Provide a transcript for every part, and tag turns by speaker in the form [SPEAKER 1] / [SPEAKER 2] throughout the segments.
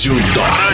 [SPEAKER 1] дзюдо.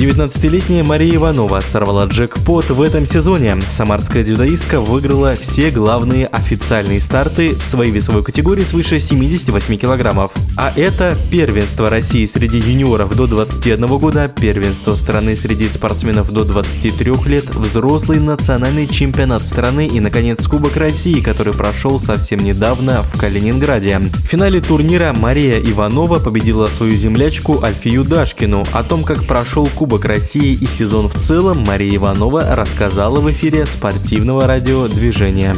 [SPEAKER 1] Про дзюдо. 19-летняя Мария Иванова сорвала джекпот в этом сезоне. Самарская дзюдоистка выиграла все главные официальные старты в своей весовой категории свыше 78 килограммов. А это первенство России среди юниоров до 21 года, первенство страны среди спортсменов до 23 лет, взрослый национальный чемпионат страны и, наконец, Кубок России, который прошел совсем недавно в Калининграде. В финале турнира Мария Иванова победила свою землячку Альфию Дашкину. О том, как прошел Кубок Кубок России и сезон в целом Мария Иванова рассказала в эфире спортивного радиодвижения.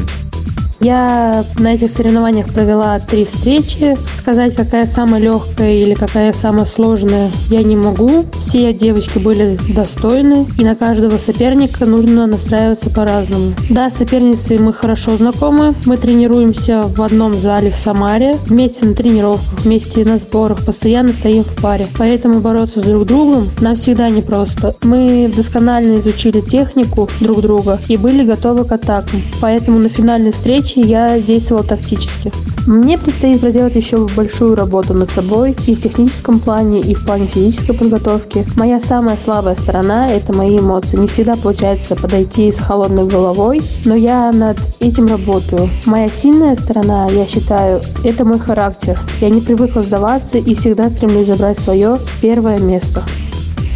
[SPEAKER 2] Я на этих соревнованиях провела три встречи. Сказать, какая самая легкая или какая самая сложная, я не могу. Все девочки были достойны, и на каждого соперника нужно настраиваться по-разному. Да, соперницы мы хорошо знакомы. Мы тренируемся в одном зале в Самаре, вместе на тренировках, вместе на сборах, постоянно стоим в паре. Поэтому бороться с друг другом нам всегда непросто. Мы досконально изучили технику друг друга и были готовы к атакам. Поэтому на финальной встрече матче я действовал тактически. Мне предстоит проделать еще большую работу над собой и в техническом плане, и в плане физической подготовки. Моя самая слабая сторона – это мои эмоции. Не всегда получается подойти с холодной головой, но я над этим работаю. Моя сильная сторона, я считаю, это мой характер. Я не привыкла сдаваться и всегда стремлюсь забрать свое первое место.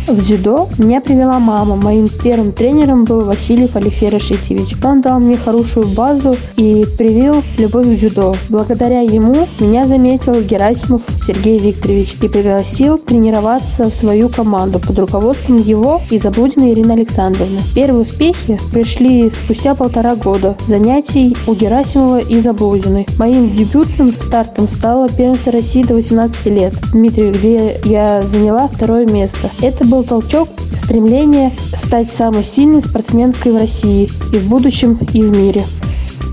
[SPEAKER 2] В дзюдо меня привела мама. Моим первым тренером был Васильев Алексей Рашитьевич. Он дал мне хорошую базу и привил любовь к дзюдо. Благодаря ему меня заметил Герасимов Сергей Викторович и пригласил тренироваться в свою команду под руководством его и Заблудиной Ирины Александровны. Первые успехи пришли спустя полтора года занятий у Герасимова и Заблудиной. Моим дебютным стартом стало первенство России до 18 лет в Дмитриеве, где я заняла второе место. Это был был толчок в стремление стать самой сильной спортсменкой в России и в будущем, и в мире.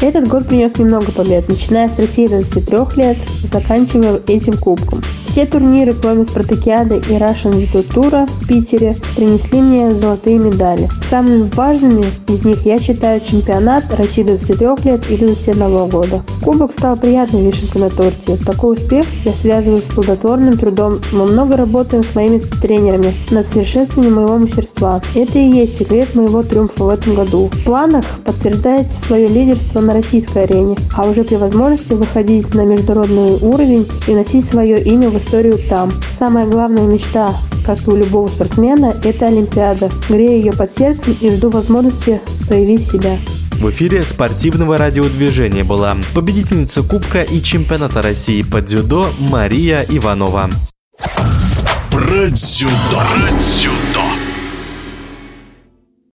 [SPEAKER 2] Этот год принес немного побед, начиная с России до 23 лет, заканчивая этим кубком. Все турниры, кроме Спартакиады и Russian Judo Тура в Питере, принесли мне золотые медали. Самыми важными из них я считаю чемпионат России до 23 лет и до 21 года. Кубок стал приятной вишенкой на торте. Такой успех я связываю с плодотворным трудом. Мы много работаем с моими тренерами над совершенствованием моего мастерства. Это и есть секрет моего триумфа в этом году. В планах подтверждать свое лидерство на российской арене, а уже при возможности выходить на международный уровень и носить свое имя в историю там. Самая главная мечта, как и у любого спортсмена, это Олимпиада. Грею ее под сердцем и жду возможности проявить себя.
[SPEAKER 1] В эфире спортивного радиодвижения была победительница Кубка и чемпионата России по дзюдо Мария Иванова. Про дзюдо. Про дзюдо.